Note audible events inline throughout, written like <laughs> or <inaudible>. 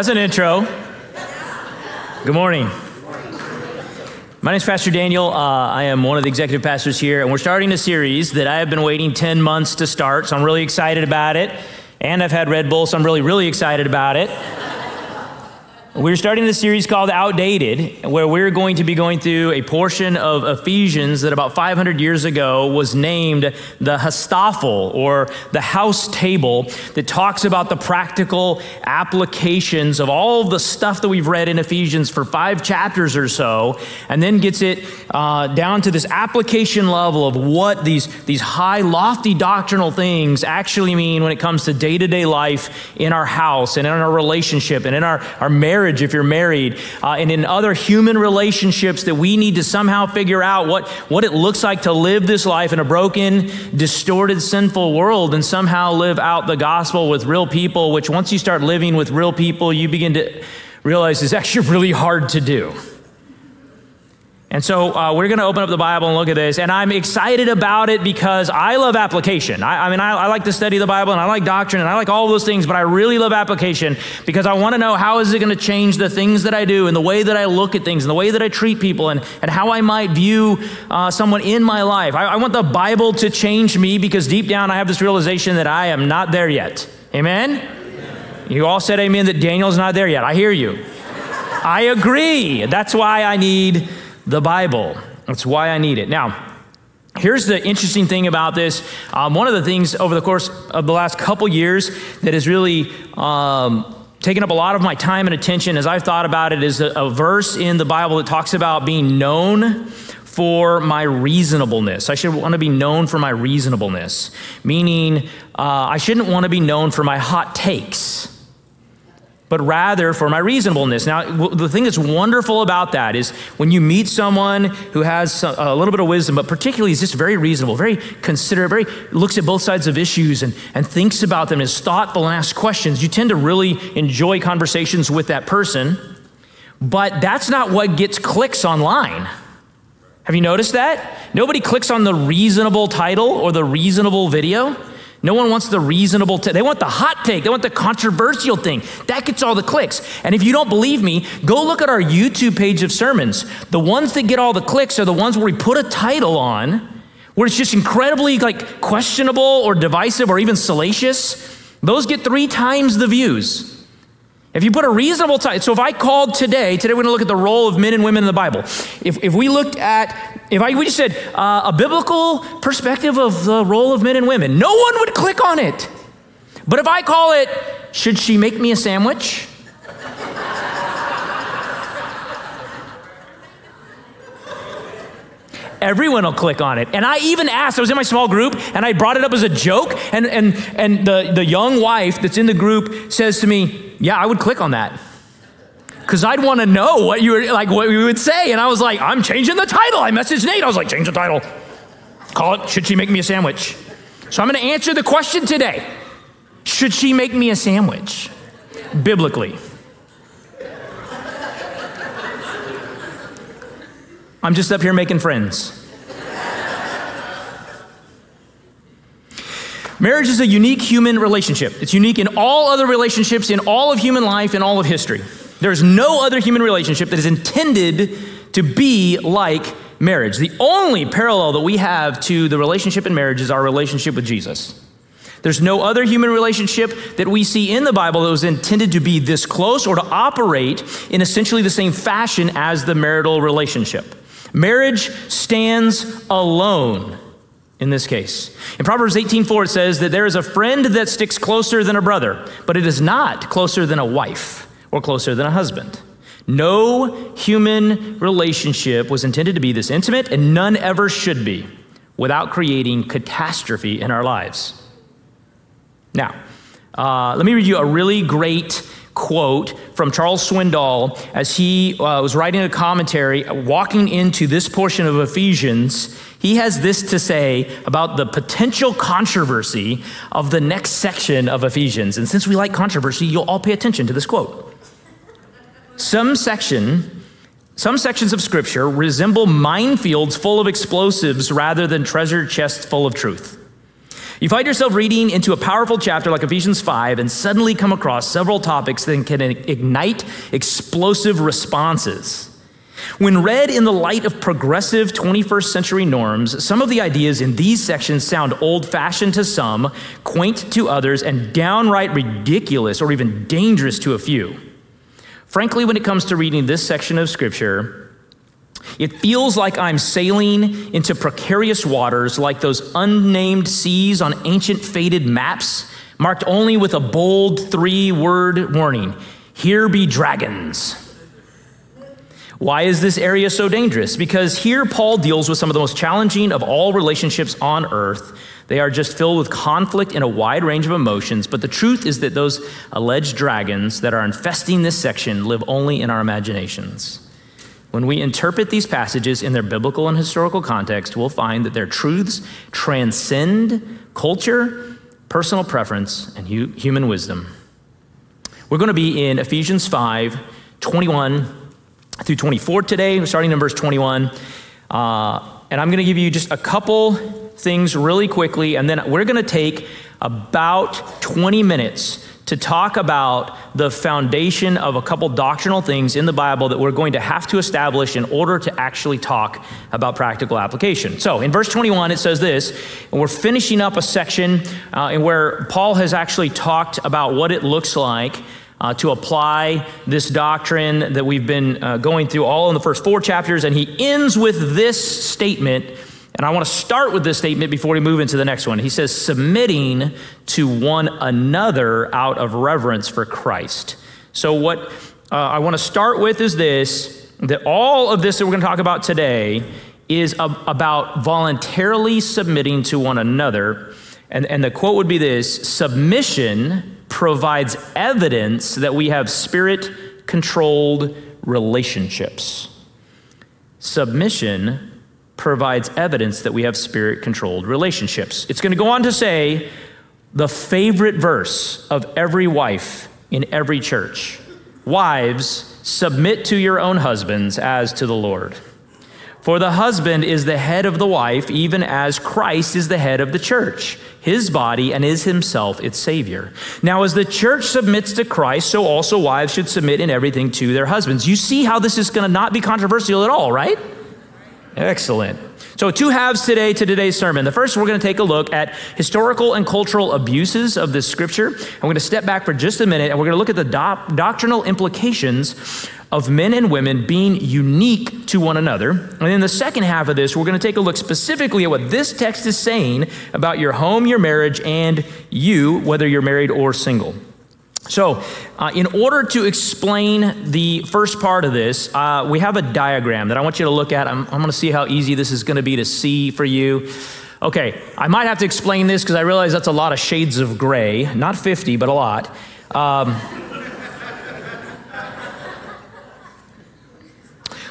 That's an intro. Good morning. My name is Pastor Daniel. Uh, I am one of the executive pastors here, and we're starting a series that I have been waiting 10 months to start, so I'm really excited about it. And I've had Red Bull, so I'm really, really excited about it. We're starting this series called Outdated, where we're going to be going through a portion of Ephesians that about 500 years ago was named the Haustafel, or the house table, that talks about the practical applications of all of the stuff that we've read in Ephesians for five chapters or so, and then gets it uh, down to this application level of what these, these high, lofty doctrinal things actually mean when it comes to day to day life in our house and in our relationship and in our, our marriage marriage if you're married, uh, and in other human relationships that we need to somehow figure out what, what it looks like to live this life in a broken, distorted, sinful world and somehow live out the gospel with real people, which once you start living with real people, you begin to realize is actually <laughs> really hard to do. And so uh, we're going to open up the Bible and look at this. And I'm excited about it because I love application. I, I mean, I, I, like to study the Bible and I like doctrine and I like all those things, but I really love application because I want to know how is it going to change the things that I do and the way that I look at things and the way that I treat people and, and how I might view uh, someone in my life. I, I want the Bible to change me because deep down I have this realization that I am not there yet. Amen? amen. You all said amen that Daniel's not there yet. I hear you. I agree. That's why I need the Bible. That's why I need it. Now, Here's the interesting thing about this. Um, one of the things over the course of the last couple years that has really um, taken up a lot of my time and attention as I've thought about it is a, a verse in the Bible that talks about being known for my reasonableness. I should want to be known for my reasonableness, meaning uh, I shouldn't want to be known for my hot takes but rather for my reasonableness. Now, the thing that's wonderful about that is when you meet someone who has a little bit of wisdom, but particularly is just very reasonable, very considerate, very looks at both sides of issues and, and thinks about them, is thoughtful and asks questions, you tend to really enjoy conversations with that person. But that's not what gets clicks online. Have you noticed that? Nobody clicks on the reasonable title or the reasonable video. No one wants the reasonable, they want the hot take, they want the controversial thing. That gets all the clicks. And if you don't believe me, go look at our YouTube page of sermons. The ones that get all the clicks are the ones where we put a title on, where it's just incredibly like questionable or divisive or even salacious. Those get three times the views. If you put a reasonable time, so if I called today, today we're going to look at the role of men and women in the Bible. If, if we looked at, if I, we just said uh, a biblical perspective of the role of men and women, no one would click on it. But if I call it, should she make me a sandwich? Everyone will click on it. And I even asked, I was in my small group and I brought it up as a joke. And, and, and the, the young wife that's in the group says to me, Yeah, I would click on that. Because I'd want to know what you were like, what you would say. And I was like, I'm changing the title. I messaged Nate. I was like, change the title. Call it, should she make me a sandwich? So I'm going to answer the question today. Should she make me a sandwich? Biblically. I'm just up here making friends. Marriage is a unique human relationship. It's unique in all other relationships, in all of human life, in all of history. There's no other human relationship that is intended to be like marriage. The only parallel that we have to the relationship in marriage is our relationship with Jesus. There's no other human relationship that we see in the Bible that was intended to be this close or to operate in essentially the same fashion as the marital relationship. Marriage stands alone in this case. In Proverbs 18:4 it says that there is a friend that sticks closer than a brother, but it is not closer than a wife or closer than a husband. No human relationship was intended to be this intimate, and none ever should be, without creating catastrophe in our lives. Now, uh, let me read you a really great quote from Charles Swindoll as he uh, was writing a commentary, walking into this portion of Ephesians. He has this to say about the potential controversy of the next section of Ephesians. And since we like controversy, you'll all pay attention to this quote. Some section, some sections of scripture resemble minefields full of explosives rather than treasure chests full of truth. You find yourself reading into a powerful chapter like Ephesians 5 and suddenly come across several topics that can ignite explosive responses. When read in the light of progressive 21st century norms, some of the ideas in these sections sound old fashioned to some, quaint to others, and downright ridiculous or even dangerous to a few. Frankly, when it comes to reading this section of Scripture, it feels like I'm sailing into precarious waters like those unnamed seas on ancient faded maps, marked only with a bold three word warning Here be dragons. Why is this area so dangerous? Because here Paul deals with some of the most challenging of all relationships on earth. They are just filled with conflict and a wide range of emotions, but the truth is that those alleged dragons that are infesting this section live only in our imaginations. When we interpret these passages in their biblical and historical context, we'll find that their truths transcend culture, personal preference, and hu- human wisdom. We're going to be in Ephesians 5 21 through 24 today. Starting in verse 21. Uh, and I'm going to give you just a couple things really quickly, and then we're going to take about 20 minutes to talk about the foundation of a couple doctrinal things in the Bible that we're going to have to establish in order to actually talk about practical application. So in verse 21, it says this, and we're finishing up a section uh, in where Paul has actually talked about what it looks like. Uh, to apply this doctrine that we've been uh, going through all in the first four chapters. And he ends with this statement and I want to start with this statement before we move into the next one. He says, submitting to one another out of reverence for Christ. So, what uh, I want to start with is this that all of this that we're going to talk about today is about voluntarily submitting to one another. And, and the quote would be this submission provides evidence that we have spirit controlled relationships. Submission provides evidence that we have spirit controlled relationships. It's going to go on to say the favorite verse of every wife in every church Wives, submit to your own husbands as to the Lord. For the husband is the head of the wife, even as Christ is the head of the church, his body, and is himself its Savior. Now, as the church submits to Christ, so also wives should submit in everything to their husbands. You see how this is going to not be controversial at all, right? Excellent. So, two halves today to today's sermon. The first, we're going to take a look at historical and cultural abuses of this scripture. I'm going to step back for just a minute and we're going to look at the do- doctrinal implications of men and women being unique to one another. And in the second half of this, we're going to take a look specifically at what this text is saying about your home, your marriage, and you, whether you're married or single. So, uh, in order to explain the first part of this, uh, we have a diagram that I want you to look at. I'm, I'm going to see how easy this is going to be to see for you. Okay, I might have to explain this because I realize that's a lot of shades of gray. Not 50, but a lot. Um,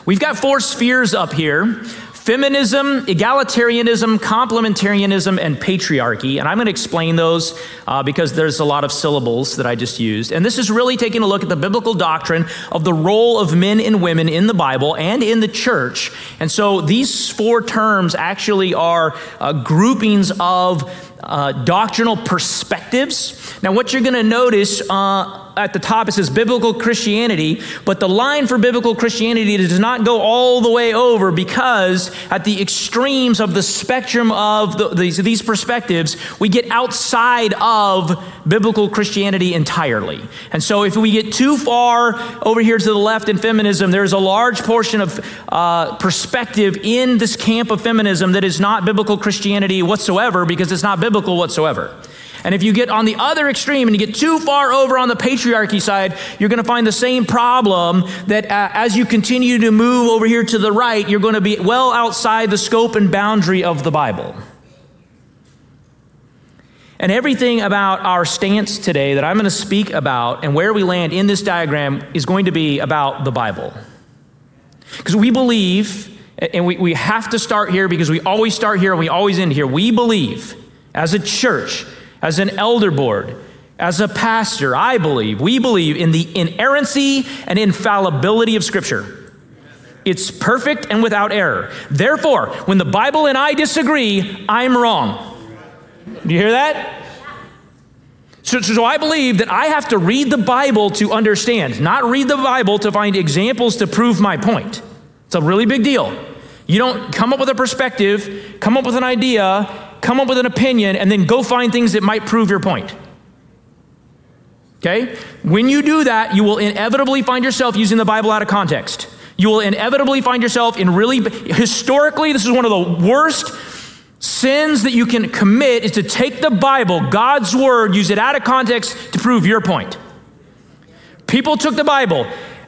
we've got four spheres up here feminism, egalitarianism, complementarianism, and patriarchy. And I'm going to explain those uh, because there's a lot of syllables that I just used. And this is really taking a look at the biblical doctrine of the role of men and women in the Bible and in the church. And so these four terms actually are uh, groupings of uh, doctrinal perspectives. Now, what you're going to notice uh, at the top, it says biblical Christianity, but the line for biblical Christianity does not go all the way over because at the extremes of the spectrum of the, these, these perspectives, we get outside of biblical Christianity entirely. And so if we get too far over here to the left in feminism, there's a large portion of uh, perspective in this camp of feminism that is not biblical Christianity whatsoever because it's not biblical whatsoever. And if you get on the other extreme and you get too far over on the patriarchy side, you're going to find the same problem that uh, as you continue to move over here to the right, you're going to be well outside the scope and boundary of the Bible. And everything about our stance today that I'm going to speak about and where we land in this diagram is going to be about the Bible. Because we believe, and we, we have to start here because we always start here and we always end here. We believe as a church as an elder board, as a pastor, I believe, we believe in the inerrancy and infallibility of Scripture. It's perfect and without error. Therefore, when the Bible and I disagree, I'm wrong. Do you hear that? So, so, I believe that I have to read the Bible to understand, not read the Bible to find examples to prove my point. It's a really big deal. You don't come up with a perspective, come up with an idea, come up with an opinion, and then go find things that might prove your point. Okay? When you do that, you will inevitably find yourself using the Bible out of context. You will inevitably find yourself in really, historically, this is one of the worst sins that you can commit is to take the Bible, God's word, use it out of context to prove your point. People took the Bible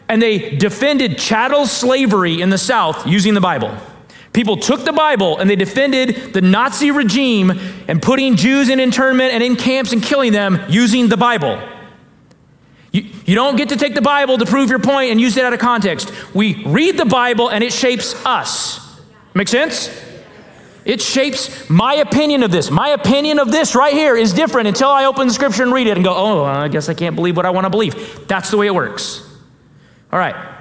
and they defended chattel slavery in the South using the Bible. People took the Bible and they defended the Nazi regime and putting Jews in internment and in camps and killing them using the Bible. You, you don't get to take the Bible to prove your point and use it out of context. We read the Bible and it shapes us. Make sense? It shapes my opinion of this. My opinion of this right here is different until I open the scripture and read it and go, oh, I guess I can't believe what I want to believe. That's the way it works. All right.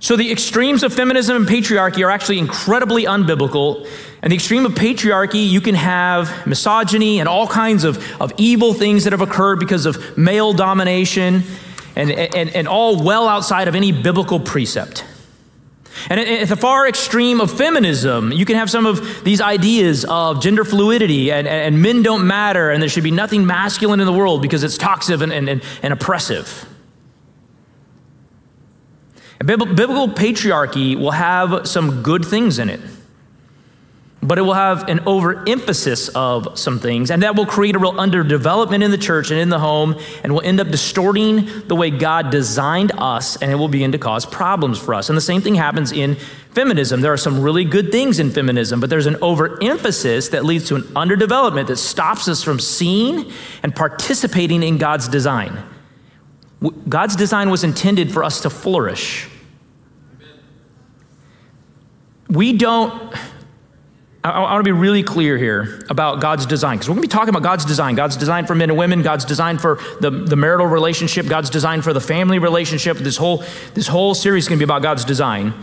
So the extremes of feminism and patriarchy are actually incredibly unbiblical. And the extreme of patriarchy, you can have misogyny and all kinds of, of evil things that have occurred because of male domination and, and, and all well outside of any biblical precept. And at the far extreme of feminism, you can have some of these ideas of gender fluidity and, and men don't matter and there should be nothing masculine in the world because it's toxic and, and, and oppressive. Biblical patriarchy will have some good things in it but it will have an overemphasis of some things, and that will create a real underdevelopment in the church and in the home, and will end up distorting the way God designed us, and it will begin to cause problems for us. And the same thing happens in feminism. There are some really good things in feminism, but there's an overemphasis that leads to an underdevelopment that stops us from seeing and participating in God's design. God's design was intended for us to flourish. We don't I, I want to be really clear here about God's design, because we're going to be talking about God's design. God's design for men and women, God's design for the, the marital relationship, God's design for the family relationship. This whole, this whole series is going to be about God's design.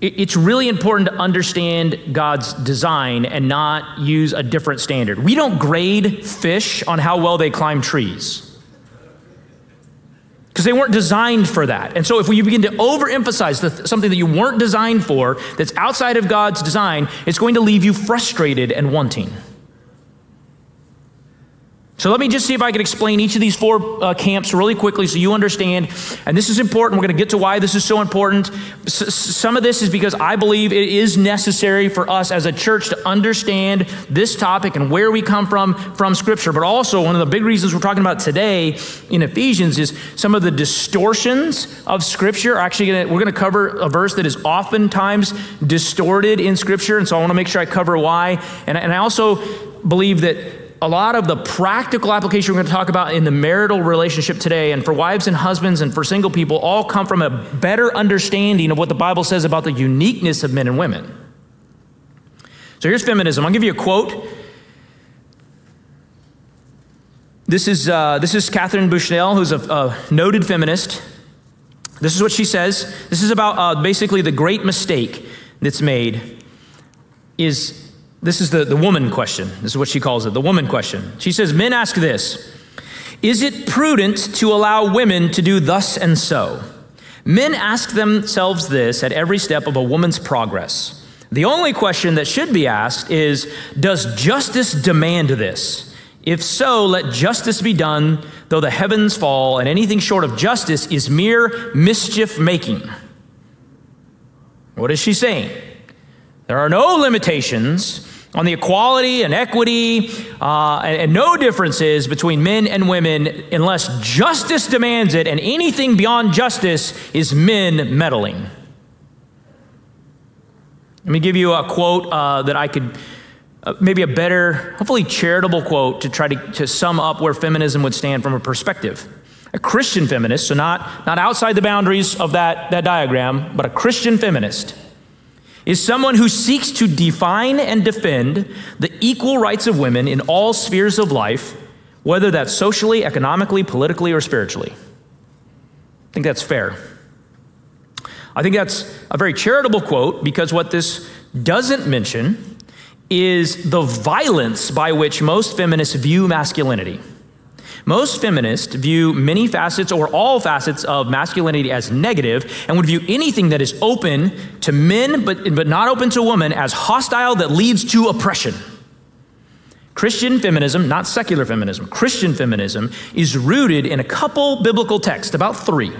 it's really important to understand God's design and not use a different standard. We don't grade fish on how well they climb trees because they weren't designed for that. And so, if you begin to overemphasize the, something that you weren't designed for, that's outside of God's design, it's going to leave you frustrated and wanting. So let me just see if I can explain each of these four uh, camps really quickly so you understand. And this is important. We're going to get to why this is so important. S- some of this is because I believe it is necessary for us as a church to understand this topic and where we come from from Scripture. But also, one of the big reasons we're talking about today in Ephesians is some of the distortions of Scripture. Actually, gonna, we're going to cover a verse that is oftentimes distorted in Scripture. And so I want to make sure I cover why. And, and I also believe that a lot of the practical application we're going to talk about in the marital relationship today, and for wives and husbands and for single people, all come from a better understanding of what the Bible says about the uniqueness of men and women. So here's feminism. I'll give you a quote. This is, uh, this is Catherine Bushnell, who's a, a, noted feminist. This is what she says. This is about uh, basically the great mistake that's made is this is the, the woman question. This is what she calls it the woman question. She says, Men ask this Is it prudent to allow women to do thus and so? Men ask themselves this at every step of a woman's progress. The only question that should be asked is Does justice demand this? If so, let justice be done, though the heavens fall, and anything short of justice is mere mischief making. What is she saying? There are no limitations on the equality and equity uh, and, and no differences between men and women unless justice demands it, and anything beyond justice is men meddling. Let me give you a quote uh, that I could, uh, maybe a better, hopefully charitable quote to try to, to sum up where feminism would stand from a perspective. A Christian feminist, so not, not outside the boundaries of that, that diagram, but a Christian feminist is someone who seeks to define and defend the equal rights of women in all spheres of life, whether that's socially, economically, politically, or spiritually. I think that's fair. I think that's a very charitable quote because what this doesn't mention is the violence by which most feminists view masculinity. Most feminists view many facets or all facets of masculinity as negative and would view anything that is open to men but, but not open to women as hostile that leads to oppression. Christian feminism, not secular feminism, Christian feminism is rooted in a couple biblical texts, about three.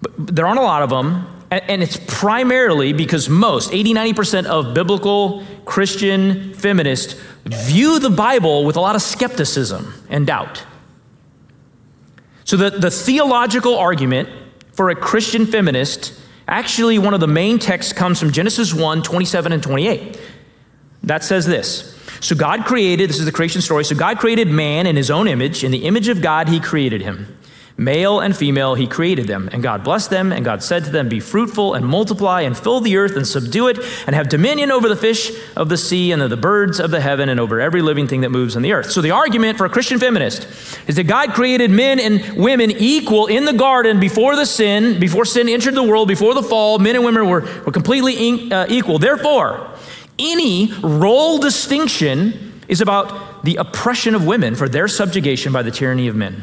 But there aren't a lot of them, and it's primarily because most, 80, 90% of biblical Christian feminists view the Bible with a lot of skepticism and doubt. So, the, the theological argument for a Christian feminist, actually, one of the main texts comes from Genesis 1 27 and 28. That says this. So, God created, this is the creation story. So, God created man in his own image. In the image of God, he created him. Male and female, he created them. And God blessed them, and God said to them, Be fruitful and multiply and fill the earth and subdue it, and have dominion over the fish of the sea and the birds of the heaven and over every living thing that moves on the earth. So the argument for a Christian feminist is that God created men and women equal in the garden before the sin, before sin entered the world, before the fall. Men and women were, were completely uh, equal. Therefore, any role distinction is about the oppression of women for their subjugation by the tyranny of men.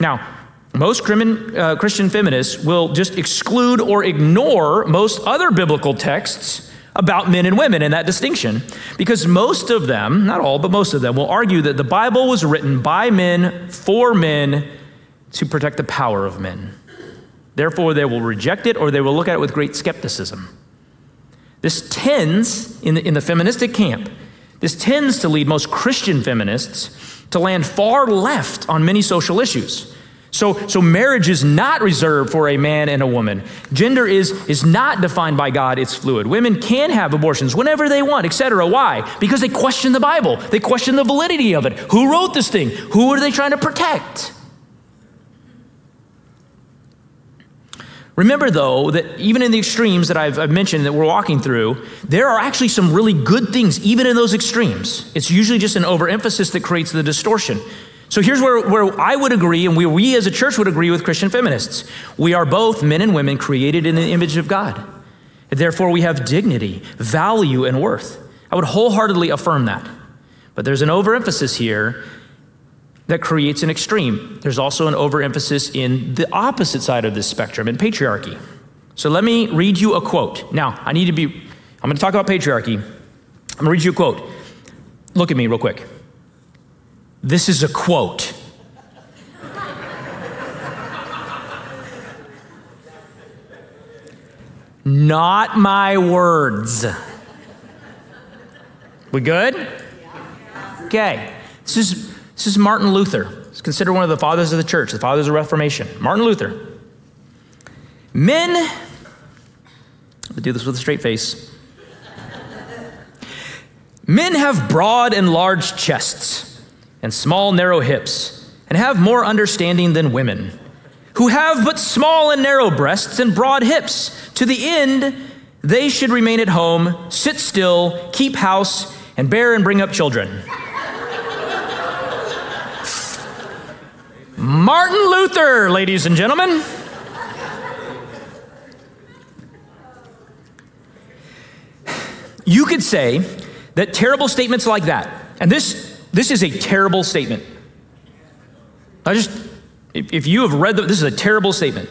Now, most uh, Christian feminists will just exclude or ignore most other biblical texts about men and women and that distinction because most of them, not all, but most of them, will argue that the Bible was written by men for men to protect the power of men. Therefore, they will reject it or they will look at it with great skepticism. This tends, in the, in the feministic camp, this tends to lead most Christian feminists to land far left on many social issues. So, so marriage is not reserved for a man and a woman. Gender is, is not defined by God, it's fluid. Women can have abortions whenever they want, etc. Why? Because they question the Bible. They question the validity of it. Who wrote this thing? Who are they trying to protect? Remember, though, that even in the extremes that I've, I've, mentioned that we're walking through, there are actually some really good things, even in those extremes. It's usually just an overemphasis that creates the distortion. So here's where, where I would agree, and we, we as a church would agree with Christian feminists. We are both men and women created in the image of God. Therefore, we have dignity, value, and worth. I would wholeheartedly affirm that. But there's an overemphasis here that creates an extreme. There's also an overemphasis in the opposite side of this spectrum, in patriarchy. So let me read you a quote. Now, I need to be, I'm going to talk about patriarchy. I'm going to read you a quote. Look at me real quick. This is a quote. Not my words. We good? Okay. This is this is Martin Luther. He's considered one of the fathers of the church, the fathers of the Reformation. Martin Luther. Men, I do this with a straight face. Men have broad and large chests and small, narrow hips, and have more understanding than women, who have but small and narrow breasts and broad hips, to the end they should remain at home, sit still, keep house, and bear and bring up children. Martin Luther, ladies and gentlemen. You could say that terrible statements like that, and this, this is a terrible statement. I just, if you have read the, this is a terrible statement.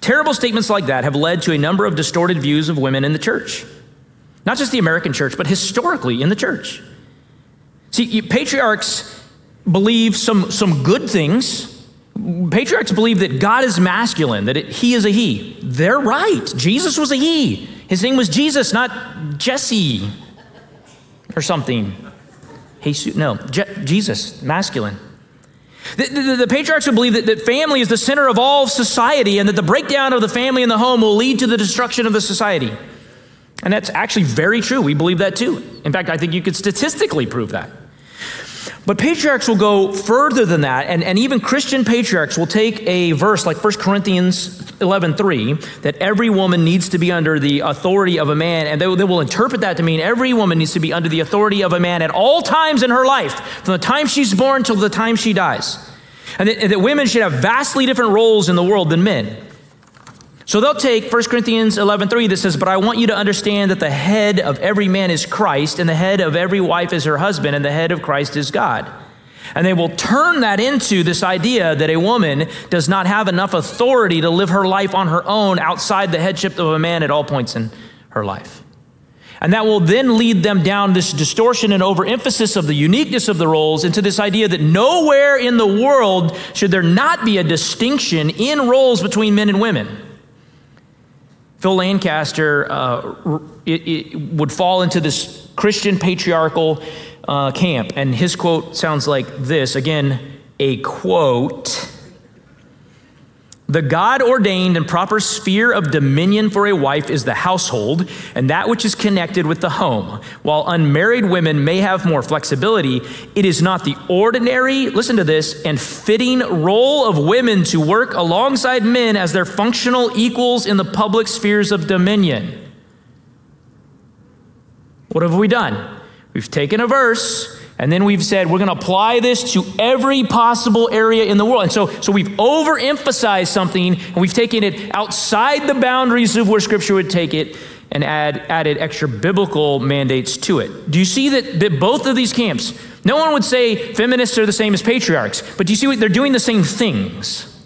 Terrible statements like that have led to a number of distorted views of women in the church. Not just the American church, but historically in the church. See, patriarchs believe some, some good things. Patriarchs believe that God is masculine, that it, he is a he. They're right. Jesus was a he. His name was Jesus, not Jesse or something. Jesus, no, Je- Jesus, masculine. The, the, the, patriarchs would believe that, that family is the center of all society and that the breakdown of the family and the home will lead to the destruction of the society. And that's actually very true. We believe that too. In fact, I think you could statistically prove that. But patriarchs will go further than that, and, and even Christian patriarchs will take a verse like 1 Corinthians 11.3, that every woman needs to be under the authority of a man, and they, they will interpret that to mean every woman needs to be under the authority of a man at all times in her life, from the time she's born till the time she dies. And that, and that women should have vastly different roles in the world than men. So they'll take 1 Corinthians 11:3 that says, "But I want you to understand that the head of every man is Christ, and the head of every wife is her husband, and the head of Christ is God." And they will turn that into this idea that a woman does not have enough authority to live her life on her own outside the headship of a man at all points in her life. And that will then lead them down this distortion and overemphasis of the uniqueness of the roles into this idea that nowhere in the world should there not be a distinction in roles between men and women. Phil Lancaster uh, it, it would fall into this Christian patriarchal uh, camp, and his quote sounds like this again, a quote. The God ordained and proper sphere of dominion for a wife is the household and that which is connected with the home. While unmarried women may have more flexibility, it is not the ordinary, listen to this, and fitting role of women to work alongside men as their functional equals in the public spheres of dominion. What have we done? We've taken a verse and then we've said we're going to apply this to every possible area in the world. And so, so we've overemphasized something and we've taken it outside the boundaries of where Scripture would take it and add, added extra biblical mandates to it. Do you see that, that both of these camps, no one would say feminists are the same as patriarchs, but do you see what they're doing the same things?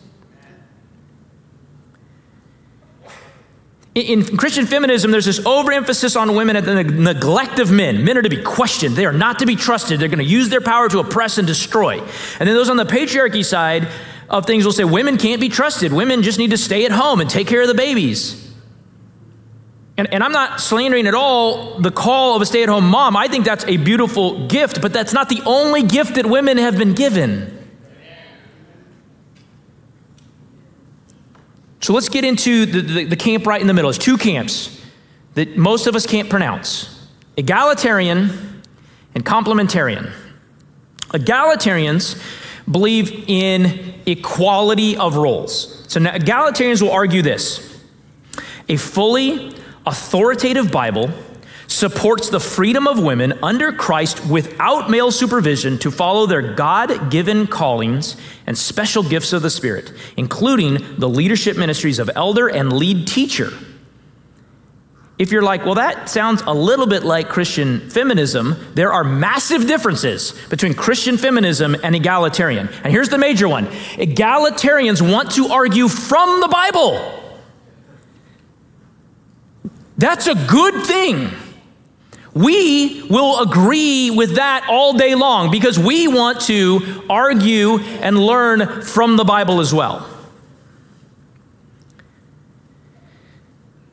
In Christian feminism, there's this overemphasis on women and the neglect of men. Men are to be questioned. They are not to be trusted. They're going to use their power to oppress and destroy. And then those on the patriarchy side of things will say women can't be trusted. Women just need to stay at home and take care of the babies. And, and I'm not slandering at all the call of a stay at home mom. I think that's a beautiful gift, but that's not the only gift that women have been given. So let's get into the, the, the camp right in the middle. It's two camps that most of us can't pronounce egalitarian and complementarian. Egalitarians believe in equality of roles. So now egalitarians will argue this a fully authoritative Bible supports the freedom of women under Christ without male supervision to follow their God given callings and special gifts of the Spirit, including the leadership ministries of elder and lead teacher. If you're like, well, that sounds a little bit like Christian feminism, there are massive differences between Christian feminism and egalitarian. And here's the major one egalitarians want to argue from the Bible. That's a good thing. We will agree with that all day long because we want to argue and learn from the Bible as well.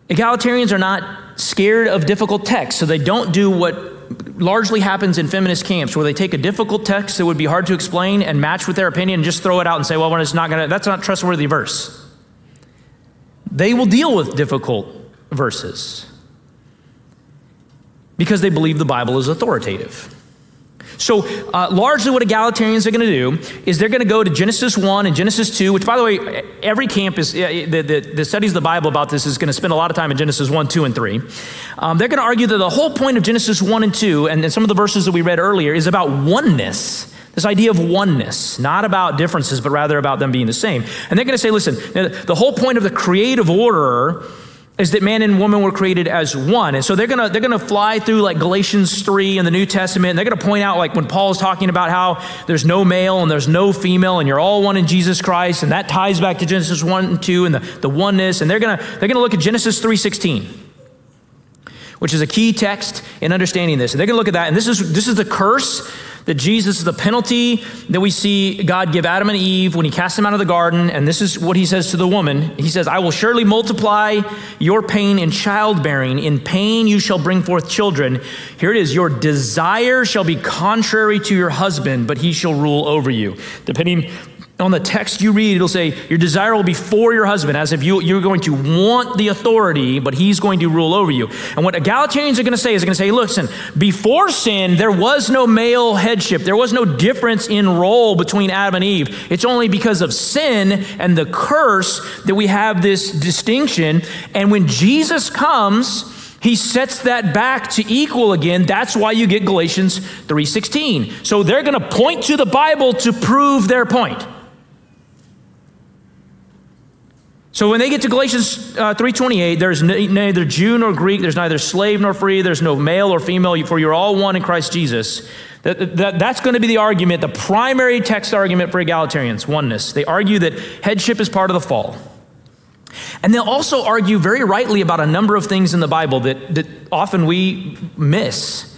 Egalitarians are not scared of difficult texts, so they don't do what largely happens in feminist camps where they take a difficult text that would be hard to explain and match with their opinion and just throw it out and say, well, it's not gonna, that's not trustworthy verse. They will deal with difficult verses because they believe the Bible is authoritative. So, uh, largely, what egalitarians are going to do is they're going to go to Genesis 1 and Genesis 2, which, by the way, every camp is, the, the, the studies the Bible about this is going to spend a lot of time in Genesis 1, 2, and 3. Um, they're going to argue that the whole point of Genesis 1 and 2, and, and some of the verses that we read earlier, is about oneness. This idea of oneness, not about differences, but rather about them being the same. And they're going to say, listen, the whole point of the creative order is that man and woman were created as one. And so they're gonna they're gonna fly through like Galatians 3 in the New Testament, and they're gonna point out like when Paul is talking about how there's no male and there's no female, and you're all one in Jesus Christ, and that ties back to Genesis 1 and 2 and the, the oneness, and they're gonna they're gonna look at Genesis 3:16 which is a key text in understanding this. And they're to look at that. And this is, this is the curse that Jesus is the penalty that we see God give Adam and Eve when he cast them out of the garden. And this is what he says to the woman He says, I will surely multiply your pain in childbearing. In pain you shall bring forth children. Here it is Your desire shall be contrary to your husband, but he shall rule over you. Depending on the text you read, it'll say, Your desire will be for your husband, as if you, you're going to want the authority, but he's going to rule over you. And what egalitarians are going to say is, they're going to say, Listen, before sin, there was no male headship, there was no difference in role between Adam and Eve. It's only because of sin and the curse that we have this distinction. And when Jesus comes, he sets that back to equal again. That's why you get Galatians 3:16. So they're going to point to the Bible to prove their point. So when they get to Galatians uh, 3:28, there's neither Jew nor Greek, there's neither slave nor free, there's no male or female, for you're all one in Christ Jesus. That, that, that's going to be the argument, the primary text argument for egalitarians, oneness. They argue that headship is part of the fall. And they'll also argue very rightly about a number of things in the Bible that, that often we miss.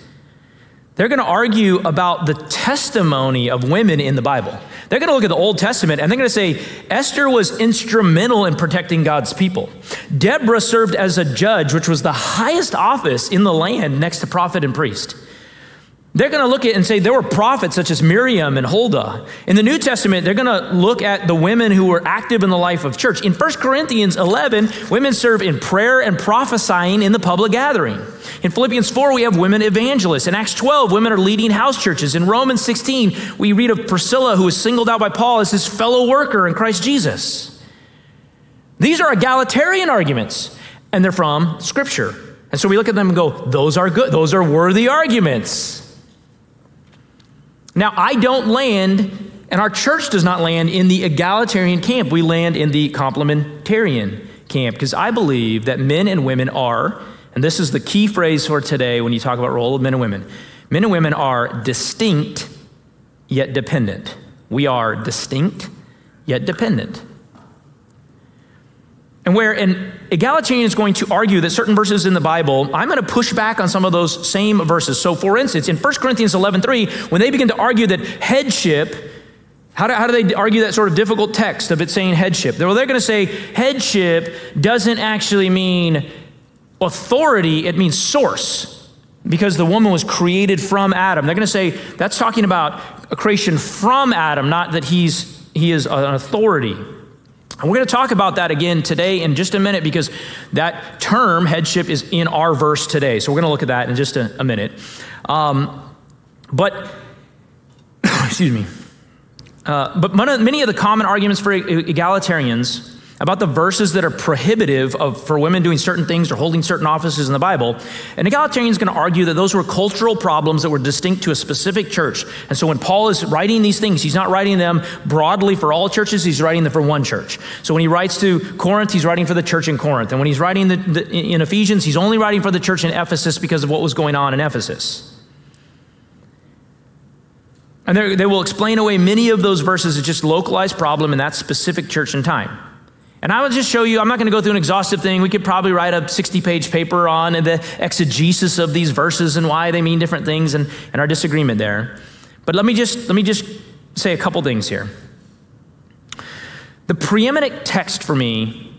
They're going to argue about the testimony of women in the Bible. They're going to look at the Old Testament and they're going to say Esther was instrumental in protecting God's people. Deborah served as a judge, which was the highest office in the land next to prophet and priest. They're going to look at and say there were prophets such as Miriam and Huldah. In the New Testament, they're going to look at the women who were active in the life of church. In 1 Corinthians 11, women serve in prayer and prophesying in the public gathering. In Philippians 4, we have women evangelists. In Acts 12, women are leading house churches. In Romans 16, we read of Priscilla, who was singled out by Paul as his fellow worker in Christ Jesus. These are egalitarian arguments, and they're from Scripture. And so we look at them and go, those are good, those are worthy arguments. Now, I don't land, and our church does not land in the egalitarian camp. We land in the complementarian camp because I believe that men and women are, and this is the key phrase for today when you talk about role of men and women. Men and women are distinct yet dependent. We are distinct yet dependent. And where an egalitarian is going to argue that certain verses in the Bible, I'm going to push back on some of those same verses. So, for instance, in 1 Corinthians 11 3, when they begin to argue that headship, how do, how do they argue that sort of difficult text of it saying headship? Well, they're going to say headship doesn't actually mean authority, it means source because the woman was created from Adam. They're going to say that's talking about a creation from Adam, not that he's, he is an authority. And we're going to talk about that again today in just a minute because that term, headship, is in our verse today. So we're going to look at that in just a, a minute. Um, but, <coughs> excuse me. Uh, but many of the common arguments for egalitarians about the verses that are prohibitive of, for women doing certain things or holding certain offices in the Bible. An egalitarian is going to argue that those were cultural problems that were distinct to a specific church. And so when Paul is writing these things, he's not writing them broadly for all churches, he's writing them for one church. So when he writes to Corinth, he's writing for the church in Corinth. And when he's writing the, the, in Ephesians, he's only writing for the church in Ephesus because of what was going on in Ephesus. And they will explain away many of those verses as just localized problem in that specific church and time. And I will just show you, I'm not going to go through an exhaustive thing. We could probably write a 60 page paper on the exegesis of these verses and why they mean different things and, and our disagreement there. But let me just let me just say a couple things here. The preeminent text for me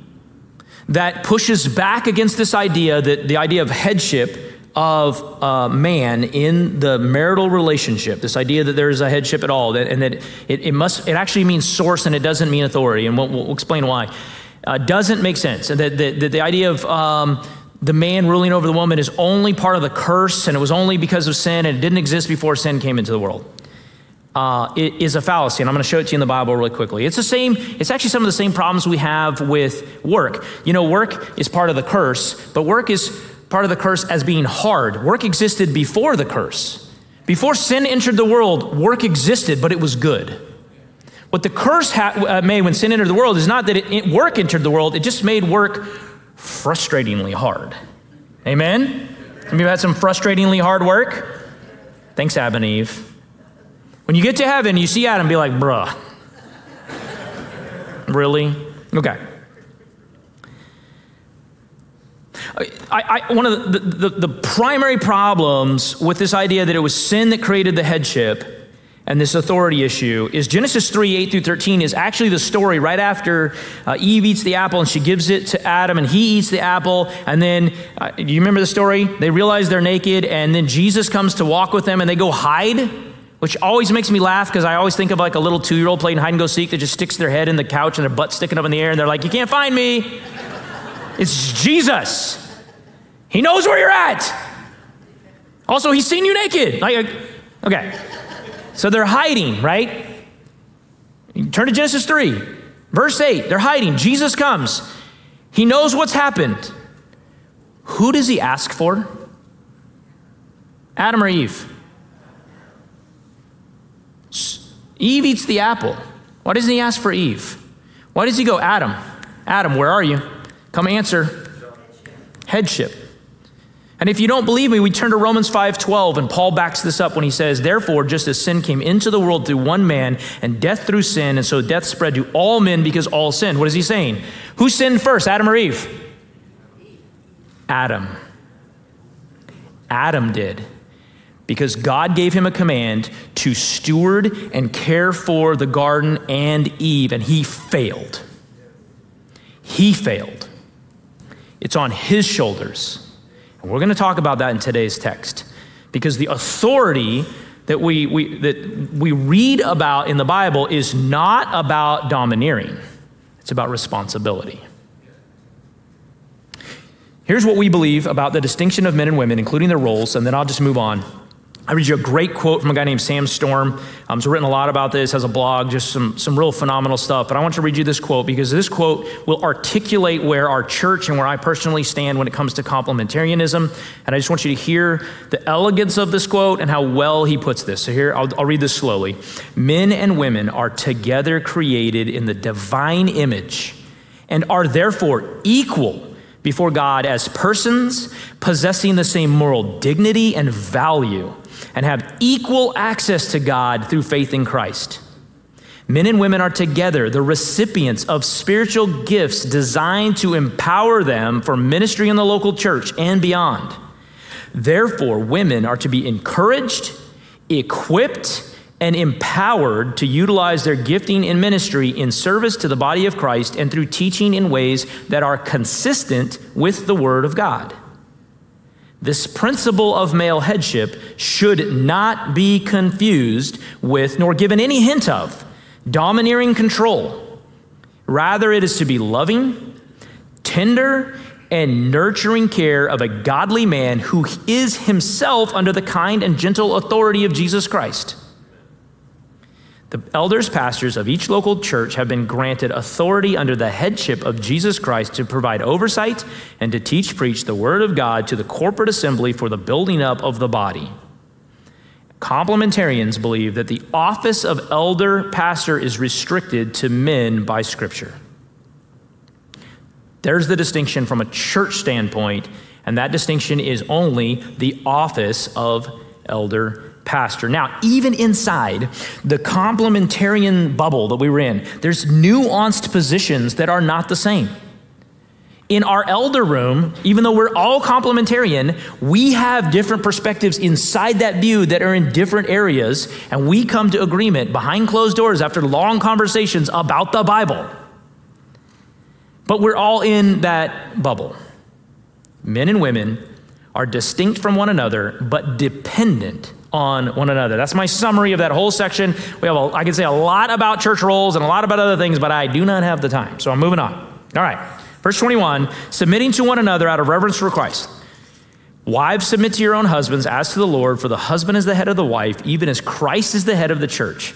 that pushes back against this idea that the idea of headship of a man in the marital relationship, this idea that there is a headship at all, and that it, it must, it actually means source and it doesn't mean authority, and we'll, we'll explain why, uh, doesn't make sense. And that the, the, the, idea of um, the man ruling over the woman is only part of the curse, and it was only because of sin, and it didn't exist before sin came into the world. Uh, it is a fallacy, and I'm going to show it to you in the Bible really quickly. It's the same, it's actually some of the same problems we have with work. You know, work is part of the curse, but work is part of the curse as being hard. Work existed before the curse. Before sin entered the world, work existed, but it was good. What the curse ha- uh, made when sin entered the world is not that it, it, work entered the world, it just made work frustratingly hard. Amen? Have you had some frustratingly hard work? Thanks, Adam and Eve. When you get to heaven, you see Adam, be like, bruh. <laughs> really? Okay. I, I, one of the, the, the primary problems with this idea that it was sin that created the headship and this authority issue is Genesis 3 8 through 13 is actually the story right after uh, Eve eats the apple and she gives it to Adam and he eats the apple. And then, uh, you remember the story? They realize they're naked and then Jesus comes to walk with them and they go hide, which always makes me laugh because I always think of like a little two year old playing hide and go seek that just sticks their head in the couch and their butt sticking up in the air and they're like, You can't find me. It's Jesus. He knows where you're at. Also, he's seen you naked. Like, uh, okay. So they're hiding, right? Turn to Genesis 3, verse 8. They're hiding. Jesus comes. He knows what's happened. Who does he ask for? Adam or Eve? Eve eats the apple. Why doesn't he ask for Eve? Why does he go, Adam, Adam, where are you? Come answer. Headship. And if you don't believe me, we turn to Romans 5:12 and Paul backs this up when he says, "Therefore, just as sin came into the world through one man and death through sin, and so death spread to all men because all sinned." What is he saying? Who sinned first, Adam or Eve? Adam. Adam did. Because God gave him a command to steward and care for the garden and Eve, and he failed. He failed. It's on his shoulders. And we're going to talk about that in today's text. Because the authority that we, we, that we read about in the Bible is not about domineering, it's about responsibility. Here's what we believe about the distinction of men and women, including their roles, and then I'll just move on. I read you a great quote from a guy named Sam Storms. Um, he's written a lot about this, has a blog, just some, some real phenomenal stuff. But I want to read you this quote because this quote will articulate where our church and where I personally stand when it comes to complementarianism. And I just want you to hear the elegance of this quote and how well he puts this. So here, I'll, I'll read this slowly. Men and women are together created in the divine image and are therefore equal before God as persons possessing the same moral dignity and value and have equal access to God through faith in Christ. Men and women are together, the recipients of spiritual gifts designed to empower them for ministry in the local church and beyond. Therefore, women are to be encouraged, equipped, and empowered to utilize their gifting in ministry in service to the body of Christ and through teaching in ways that are consistent with the Word of God. This principle of male headship should not be confused with, nor given any hint of, domineering control. Rather, it is to be loving, tender, and nurturing care of a godly man who is himself under the kind and gentle authority of Jesus Christ. The elders, pastors of each local church have been granted authority under the headship of Jesus Christ to provide oversight and to teach, preach the word of God to the corporate assembly for the building up of the body. Complementarians believe that the office of elder pastor is restricted to men by Scripture. There's the distinction from a church standpoint, and that distinction is only the office of elder pastor. Now, even inside the complementarian bubble that we were in, there's nuanced positions that are not the same. In our elder room, even though we're all complementarian, we have different perspectives inside that view that are in different areas, and we come to agreement behind closed doors after long conversations about the Bible. But we're all in that bubble. Men and women are distinct from one another, but dependent on one another. That's my summary of that whole section. We have, a, I can say a lot about church roles and a lot about other things, but I do not have the time. So I'm moving on. All right. Verse 21 submitting to one another out of reverence for Christ. Wives, submit to your own husbands as to the Lord, for the husband is the head of the wife, even as Christ is the head of the church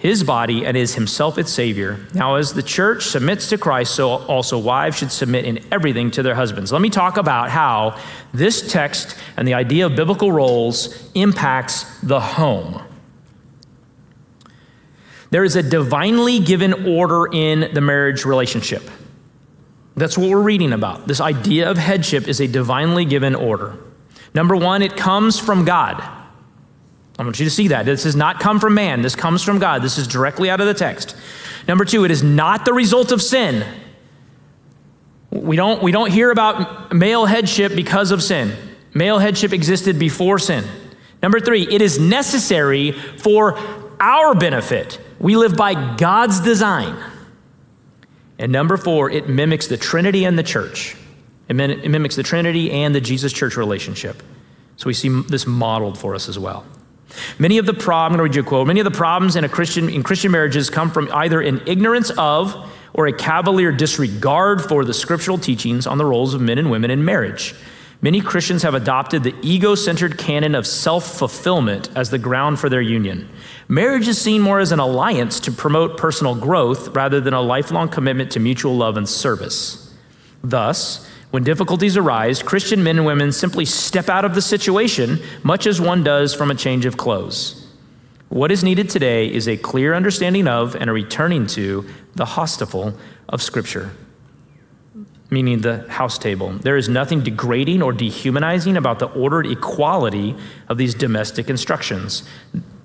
his body and is himself its Savior. Now, as the church submits to Christ, so also wives should submit in everything to their husbands. Let me talk about how this text and the idea of biblical roles impacts the home. There is a divinely given order in the marriage relationship. That's what we're reading about. This idea of headship is a divinely given order. Number one, it comes from God. I want you to see that. This does not come from man, this comes from God. This is directly out of the text. Number two, it is not the result of sin. We don't, we don't hear about male headship because of sin. Male headship existed before sin. Number three, it is necessary for our benefit. We live by God's design. And number four, it mimics the Trinity and the church. It, mimics the Trinity and the Jesus church relationship. So we see this modeled for us as well. Many of the problems, I'm going to read you a quote. Many of the problems in a Christian in Christian marriages come from either an ignorance of or a cavalier disregard for the scriptural teachings on the roles of men and women in marriage. Many Christians have adopted the ego centered canon of self fulfillment as the ground for their union. Marriage is seen more as an alliance to promote personal growth rather than a lifelong commitment to mutual love and service. Thus, when difficulties arise, Christian men and women simply step out of the situation, much as one does from a change of clothes. What is needed today is a clear understanding of and a returning to the Haustafel of Scripture. meaning the house table. There is nothing degrading or dehumanizing about the ordered equality of these domestic instructions.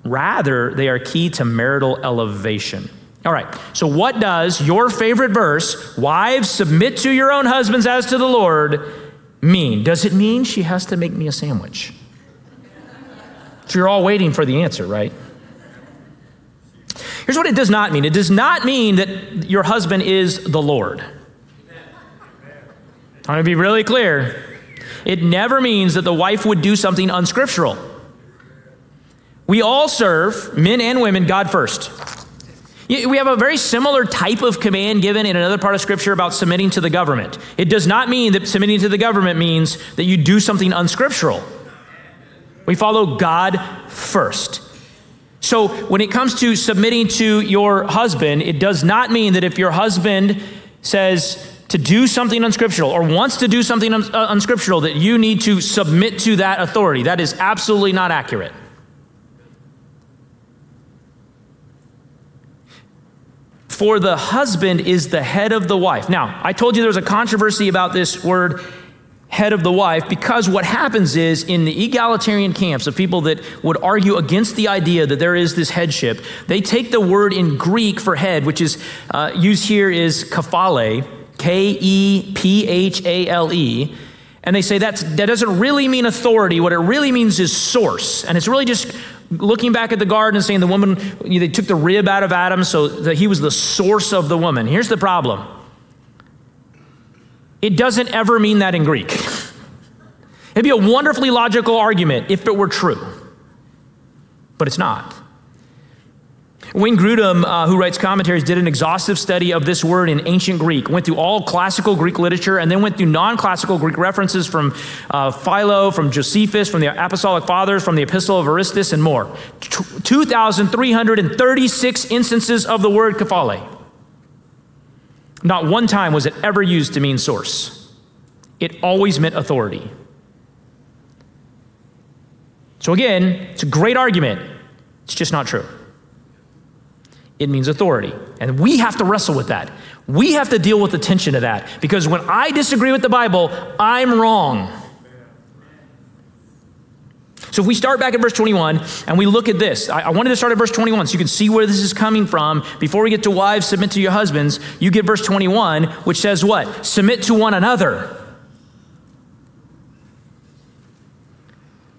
Rather, they are key to marital elevation. All right, so what does your favorite verse, wives, submit to your own husbands as to the Lord, mean? Does it mean she has to make me a sandwich? So you're all waiting for the answer, right? Here's what it does not mean it does not mean that your husband is the Lord. I'm going to be really clear. It never means that the wife would do something unscriptural. We all serve, men and women, God first. We have a very similar type of command given in another part of Scripture about submitting to the government. It does not mean that submitting to the government means that you do something unscriptural. We follow God first. So when it comes to submitting to your husband, it does not mean that if your husband says, to do something unscriptural or wants to do something uh, unscriptural, that you need to submit to that authority. That is absolutely not accurate. For the husband is the head of the wife. Now, I told you there was a controversy about this word head of the wife because what happens is in the egalitarian camps of people that would argue against the idea that there is this headship, they take the word in Greek for head, which is uh, used here is kephale, K E P H A L E. And they say that's, that doesn't really mean authority. What it really means is source. And it's really just looking back at the garden and saying the woman, they took the rib out of Adam so that he was the source of the woman. Here's the problem it doesn't ever mean that in Greek. It'd be a wonderfully logical argument if it were true, but it's not. Wayne Grudem, uh, who writes commentaries, did an exhaustive study of this word in ancient Greek, went through all classical Greek literature, and then went through non classical Greek references from uh, Philo, from Josephus, from the Apostolic Fathers, from the Epistle of Aristeas, and more. 2,336 instances of the word kephale. Not one time was it ever used to mean source, it always meant authority. So, again, it's a great argument. It's just not true it means authority. And we have to wrestle with that. We have to deal with the tension of that because when I disagree with the Bible, I'm wrong. So if we start back at verse 21 and we look at this, I, I, wanted to start at verse 21 so you can see where this is coming from. Before we get to wives, submit to your husbands, you get verse 21, which says what? Submit to one another.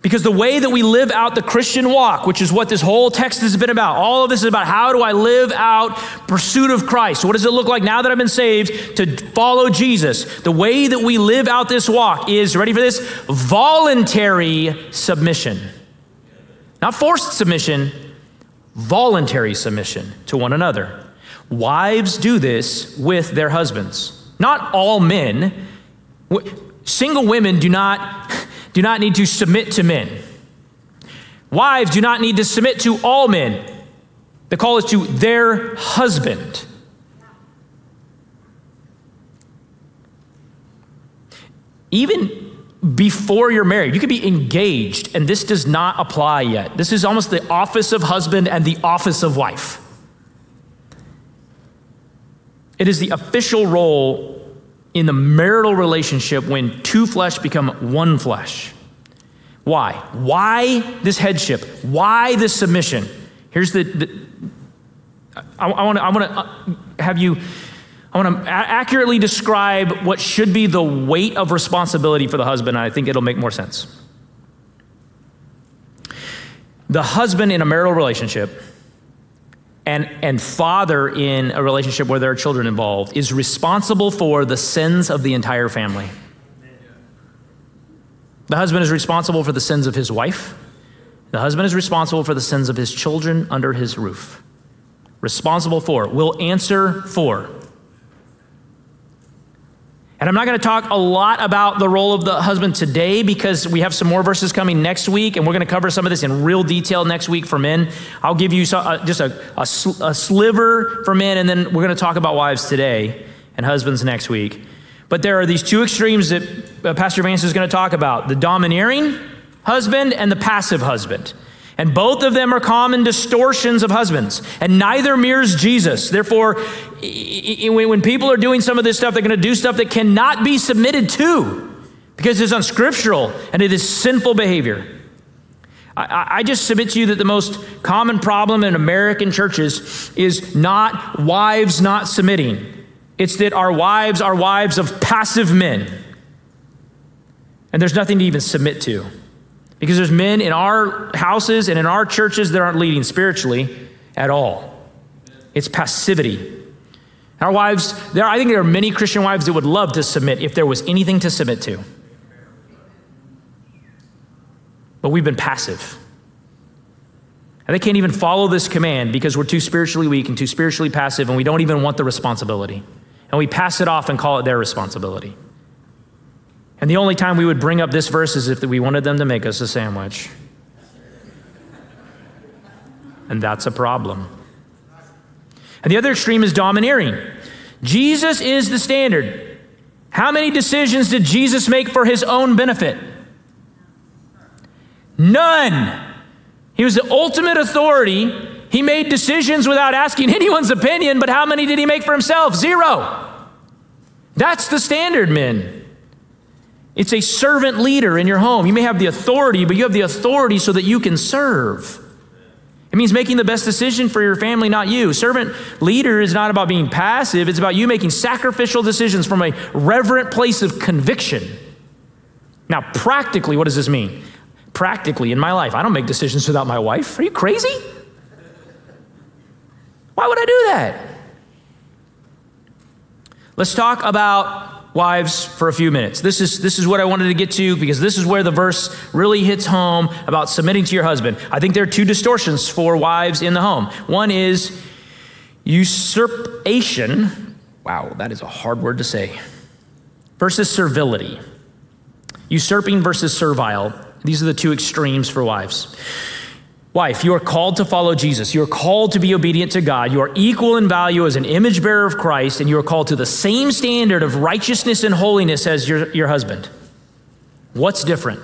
Because the way that we live out the Christian walk, which is what this whole text has been about, all of this is about how do I live out pursuit of Christ? What does it look like now that I've been saved to follow Jesus? The way that we live out this walk is, ready for this? Voluntary submission. Not forced submission, voluntary submission to one another. Wives do this with their husbands. Not all men. Single women do not do not need to submit to men. Wives do not need to submit to all men. The call is to their husband. Even before you're married, you could be engaged, and this does not apply yet. This is almost the office of husband and the office of wife. It is the official role in the marital relationship when two flesh become one flesh. Why? Why this headship? Why this submission? Here's the, the I, I want to uh, have you I want to accurately describe what should be the weight of responsibility for the husband. I think it'll make more sense. The husband in a marital relationship and, and father in a relationship where there are children involved is responsible for the sins of the entire family. The husband is responsible for the sins of his wife. The husband is responsible for the sins of his children under his roof. Responsible for, will answer for. And I'm not going to talk a lot about the role of the husband today because we have some more verses coming next week, and we're going to cover some of this in real detail next week for men. I'll give you uh, just a, a, sl- a sliver for men, and then we're going to talk about wives today and husbands next week. But there are these two extremes that uh, Pastor Vance is going to talk about the domineering husband and the passive husband. And both of them are common distortions of husbands, and neither mirrors Jesus. Therefore, when people are doing some of this stuff, they're going to do stuff that cannot be submitted to because it's unscriptural and it is sinful behavior. I, just submit to you that the most common problem in American churches is not wives not submitting, it's that our wives are wives of passive men. And there's nothing to even submit to. Because there's men in our houses and in our churches that aren't leading spiritually at all. It's passivity. Our wives, there, I think there are many Christian wives that would love to submit if there was anything to submit to. But we've been passive. And they can't even follow this command because we're too spiritually weak and too spiritually passive, and we don't even want the responsibility. And we pass it off and call it their responsibility. And the only time we would bring up this verse is if we wanted them to make us a sandwich. And that's a problem. And the other extreme is domineering. Jesus is the standard. How many decisions did Jesus make for his own benefit? None. He was the ultimate authority. He made decisions without asking <laughs> anyone's opinion, but how many did he make for himself? Zero. That's the standard, men. It's a servant leader in your home. You may have the authority, but you have the authority so that you can serve. It means making the best decision for your family, not you. Servant leader is not about being passive, it's about you making sacrificial decisions from a reverent place of conviction. Now, practically, what does this mean? Practically, in my life, I don't make decisions without my wife. Are you crazy? Why would I do that? Let's talk about wives for a few minutes. This is, this is what I wanted to get to because this is where the verse really hits home about submitting to your husband. I think there are two distortions for wives in the home. One is usurpation. Wow, that is a hard word to say. Versus servility. Usurping versus servile. These are the two extremes for wives. Wife, you are called to follow Jesus. You are called to be obedient to God. You are equal in value as an image bearer of Christ, and you are called to the same standard of righteousness and holiness as your, your husband. What's different?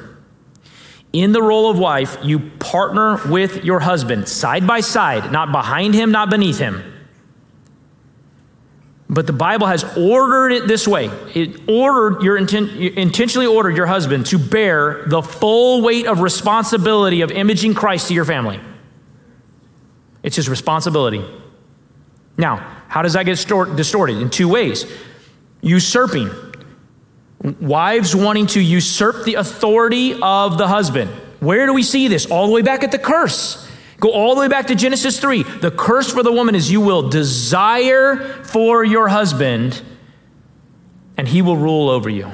In the role of wife, you partner with your husband side by side, not behind him, not beneath him. But the Bible has ordered it this way. It ordered your intent, intentionally ordered your husband to bear the full weight of responsibility of imaging Christ to your family. It's his responsibility. Now, how does that get distorted? In two ways. Usurping. Wives wanting to usurp the authority of the husband. Where do we see this? All the way back at the curse. Go all the way back to Genesis 3. The curse for the woman is you will desire for your husband, and he will rule over you.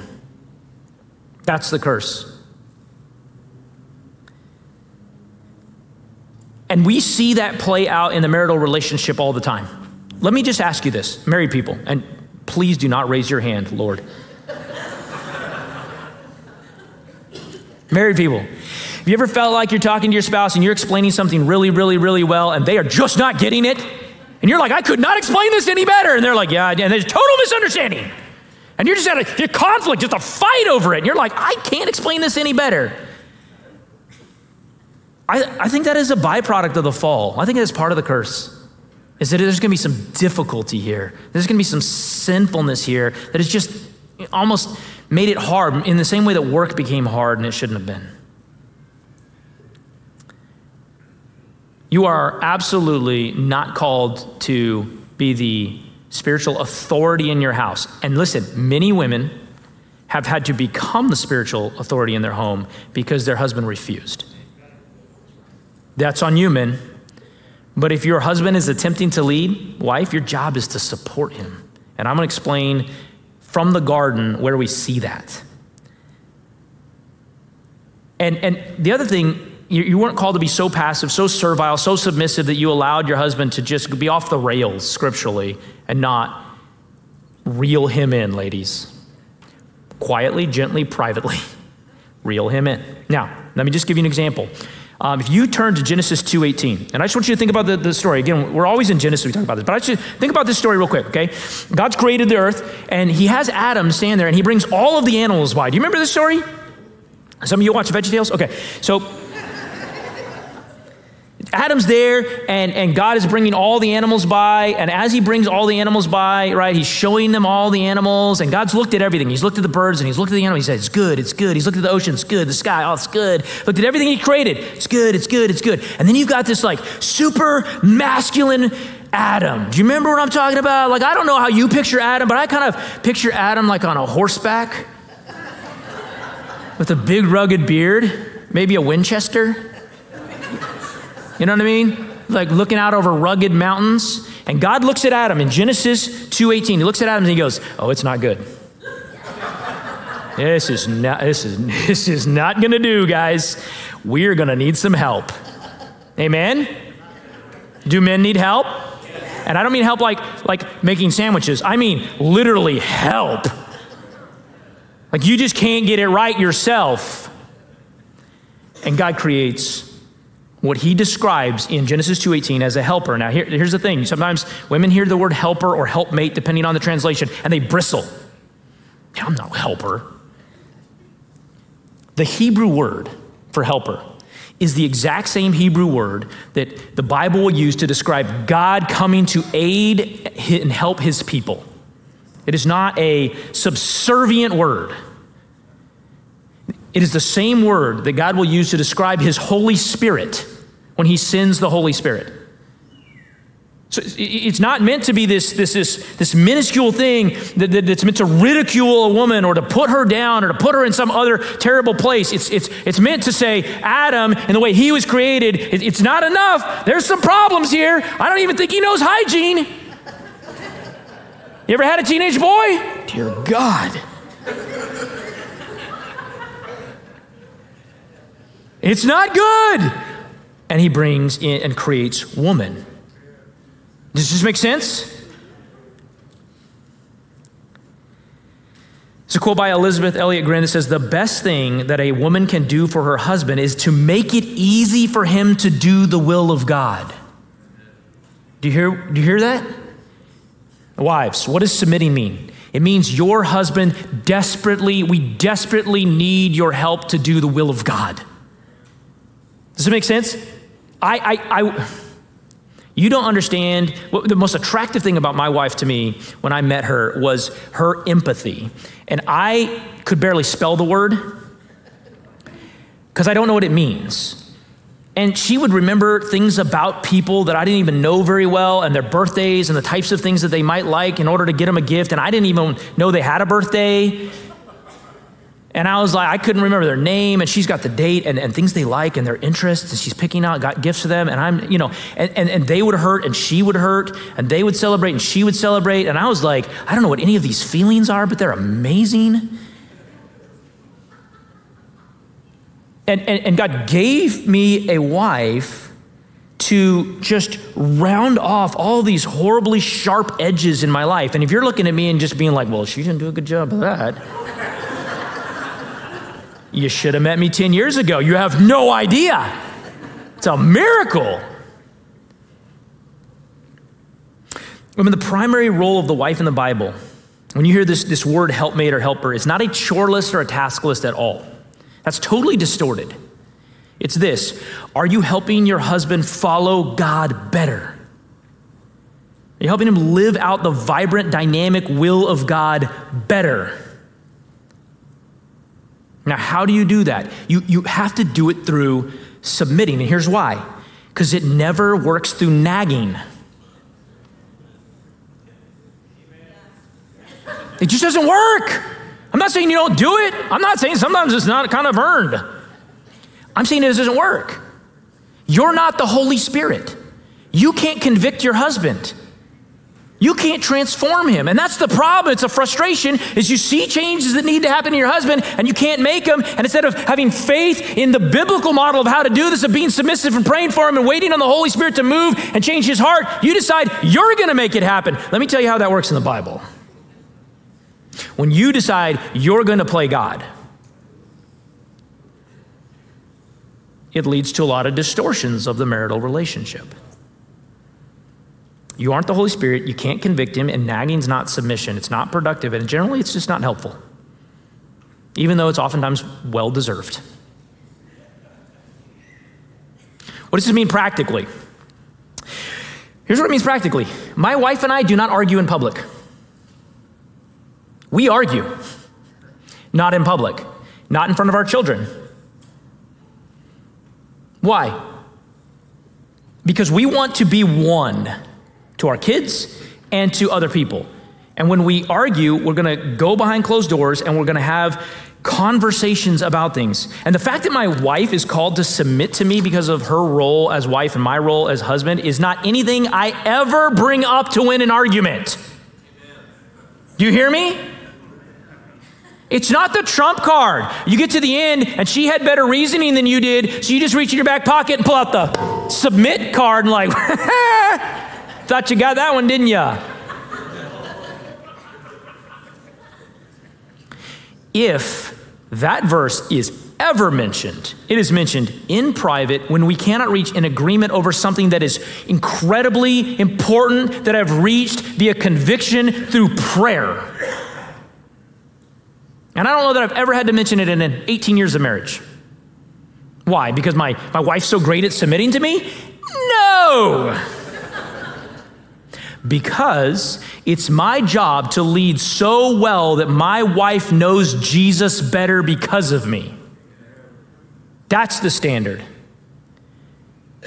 That's the curse. And we see that play out in the marital relationship all the time. Let me just ask you this, married people, and please do not raise your hand, Lord. <laughs> married people, have you ever felt like you're talking to your spouse and you're explaining something really, really, really well and they are just not getting it? And you're like, I could not explain this any better. And they're like, yeah, and there's total misunderstanding. And you're just at a, conflict, just a fight over it. And you're like, I can't explain this any better. I, I think that is a byproduct of the fall. I think it is part of the curse. Is that there's going to be some difficulty here. There's going to be some sinfulness here that has just almost made it hard in the same way that work became hard and it shouldn't have been. You are absolutely not called to be the spiritual authority in your house. And listen, many women have had to become the spiritual authority in their home because their husband refused. That's on you, men. But if your husband is attempting to lead, wife, your job is to support him. And I'm going to explain from the garden where we see that. And, and the other thing you, you weren't called to be so passive, so servile, so submissive that you allowed your husband to just be off the rails scripturally and not reel him in, ladies. Quietly, gently, privately, <laughs> reel him in. Now, let me just give you an example. Um, if you turn to Genesis 2.18, and I just want you to think about the, the story. Again, we're always in Genesis, we talk about this, but I just think about this story real quick, okay? God's created the earth, and he has Adam stand there, and he brings all of the animals by. Do you remember this story? Some of you watch VeggieTales? Okay, so Adam's there, and, and God is bringing all the animals by. And as he brings all the animals by, right, he's showing them all the animals. And God's looked at everything. He's looked at the birds and he's looked at the animals. He said, It's good, it's good. He's looked at the ocean, it's good. The sky, oh, it's good. Looked at everything he created. It's good, it's good, it's good. And then you've got this like super masculine Adam. Do you remember what I'm talking about? Like, I don't know how you picture Adam, but I kind of picture Adam like on a horseback <laughs> with a big rugged beard, maybe a Winchester. You know what I mean? Like looking out over rugged mountains. And God looks at Adam in Genesis 2:18. He looks at Adam and he goes, "Oh, it's not good. This is not this is <laughs> this is not going to do, guys. We're going to need some help." Amen. Do men need help? And I don't mean help like like making sandwiches. I mean literally help. Like you just can't get it right yourself. And God creates what he describes in Genesis 2:18 as a helper. Now here, here's the thing. Sometimes women hear the word helper or helpmate depending on the translation and they bristle. I'm no helper. The Hebrew word for helper is the exact same Hebrew word that the Bible will use to describe God coming to aid and help his people. It is not a subservient word. It is the same word that God will use to describe his Holy Spirit when he sends the Holy Spirit. So it's not meant to be this, this, this, this minuscule thing that, that, that's meant to ridicule a woman or to put her down or to put her in some other terrible place. It's, it's, it's meant to say, Adam, and the way he was created, it, it's not enough. There's some problems here. I don't even think he knows hygiene. You ever had a teenage boy? Dear God. It's not good. And he brings in and creates woman. Does this make sense? It's a quote by Elisabeth Elliot Gren that says, The best thing that a woman can do for her husband is to make it easy for him to do the will of God. Do you hear, do you hear that? Wives, what does submitting mean? It means your husband desperately, we desperately need your help to do the will of God. Does it make sense? I, I, I, you don't understand. What, the most attractive thing about my wife to me when I met her was her empathy. And I could barely spell the word because I don't know what it means. And she would remember things about people that I didn't even know very well and their birthdays and the types of things that they might like in order to get them a gift. And I didn't even know they had a birthday. And I was like, I couldn't remember their name, and she's got the date and, and things they like and their interests, and she's picking out, got gifts for them, and I'm, you know, and, and, and they would hurt and she would hurt, and they would celebrate and she would celebrate. And I was like, I don't know what any of these feelings are, but they're amazing. And, and, and God gave me a wife to just round off all these horribly sharp edges in my life. And if you're looking at me and just being like, well, she didn't do a good job of that. You should have met me 10 years ago. You have no idea. It's a miracle. I mean, the primary role of the wife in the Bible, when you hear this, this word helpmate or helper, it's not a chore list or a task list at all. That's totally distorted. It's this Are you helping your husband follow God better? Are you helping him live out the vibrant, dynamic will of God better? Now, how do you do that? You, you have to do it through submitting. And here's why because it never works through nagging. It just doesn't work. I'm not saying you don't do it. I'm not saying sometimes it's not kind of earned. I'm saying it doesn't work. You're not the Holy Spirit. You can't convict your husband. You can't transform him. And that's the problem. It's a frustration is you see changes that need to happen in your husband and you can't make them. And instead of having faith in the biblical model of how to do this, of being submissive and praying for him and waiting on the Holy Spirit to move and change his heart, you decide you're going to make it happen. Let me tell you how that works in the Bible. When you decide you're going to play God, it leads to a lot of distortions of the marital relationship. You aren't the Holy Spirit. You can't convict him, and nagging's not submission. It's not productive, and generally, it's just not helpful, even though it's oftentimes well deserved. What does this mean practically? Here's what it means practically my wife and I do not argue in public. We argue, not in public, not in front of our children. Why? Because we want to be one to our kids and to other people. And when we argue, we're gonna go behind closed doors and we're gonna have conversations about things. And the fact that my wife is called to submit to me because of her role as wife and my role as husband is not anything I ever bring up to win an argument. Do you hear me? It's not the trump card. You get to the end and she had better reasoning than you did, so you just reach in your back pocket and pull out the submit card and like, <laughs> thought you got that one, didn't you? If that verse is ever mentioned, it is mentioned in private when we cannot reach an agreement over something that is incredibly important that I've reached via conviction through prayer. And I don't know that I've ever had to mention it in 18 years of marriage. Why? Because my, my wife's so great at submitting to me? No! Because it's my job to lead so well that my wife knows Jesus better because of me. That's the standard.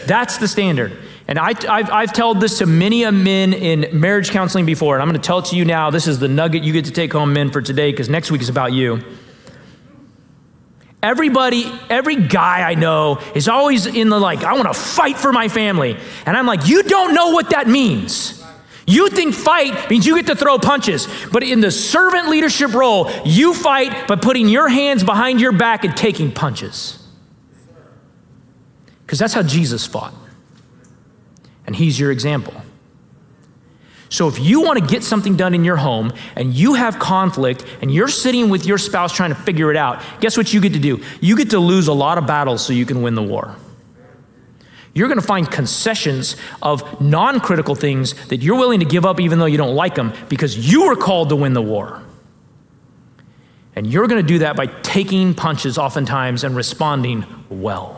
That's the standard. And I, have I've told this to many a men in marriage counseling before, and I'm going to tell it to you now. This is the nugget you get to take home, men, for today, because next week is about you. Everybody, every guy I know is always in the like, I want to fight for my family. And I'm like, you don't know what that means. You think fight means you get to throw punches, but in the servant leadership role, you fight by putting your hands behind your back and taking punches. Because that's how Jesus fought. And he's your example. So if you want to get something done in your home and you have conflict and you're sitting with your spouse trying to figure it out, guess what you get to do? You get to lose a lot of battles so you can win the war you're going to find concessions of non critical things that you're willing to give up even though you don't like them because you were called to win the war. And you're going to do that by taking punches oftentimes and responding well.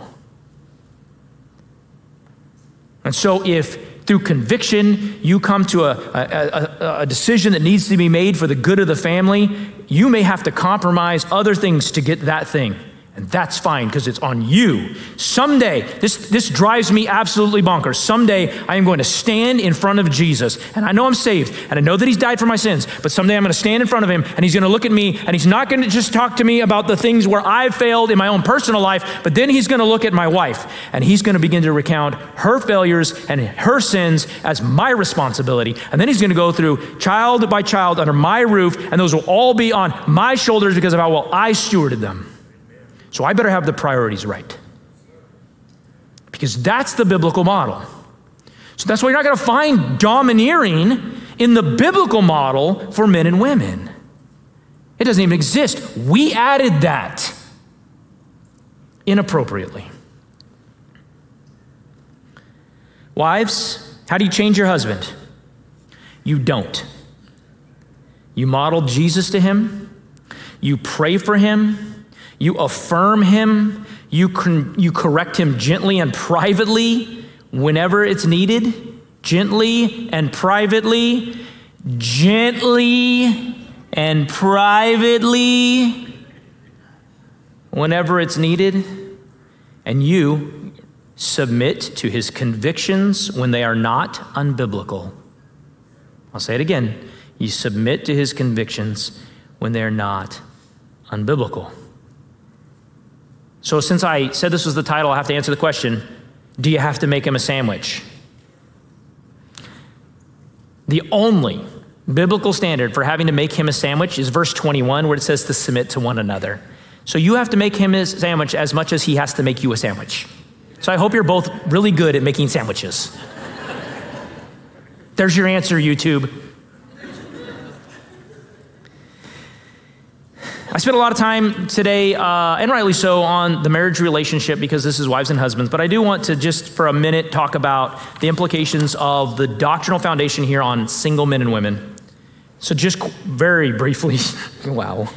And so, if through conviction you come to a, a, a, a, decision that needs to be made for the good of the family, you may have to compromise other things to get that thing. And that's fine because it's on you. Someday, this, this drives me absolutely bonkers. Someday, I am going to stand in front of Jesus. And I know I'm saved and I know that He's died for my sins, but someday I'm going to stand in front of Him and He's going to look at me and He's not going to just talk to me about the things where I've failed in my own personal life, but then He's going to look at my wife and He's going to begin to recount her failures and her sins as my responsibility. And then He's going to go through child by child under my roof, and those will all be on my shoulders because of how well I stewarded them. So I better have the priorities right. Because that's the biblical model. So that's why you're not going to find domineering in the biblical model for men and women. It doesn't even exist. We added that inappropriately. Wives, how do you change your husband? You don't. You model Jesus to him, you pray for him, you affirm him, you, con- you correct him gently and privately whenever it's needed, gently and privately, gently and privately whenever it's needed. And you submit to his convictions when they are not unbiblical. I'll say it again. You submit to his convictions when they are not unbiblical. So, since I said this was the title, I have to answer the question Do you have to make him a sandwich? The only biblical standard for having to make him a sandwich is verse 21, where it says to submit to one another. So, you have to make him a sandwich as much as he has to make you a sandwich. So, I hope you're both really good at making sandwiches. There's your answer, YouTube. I spent a lot of time today, uh, and rightly so, on the marriage relationship because this is wives and husbands. But I do want to just for a minute talk about the implications of the doctrinal foundation here on single men and women. So, just very briefly, <laughs> wow.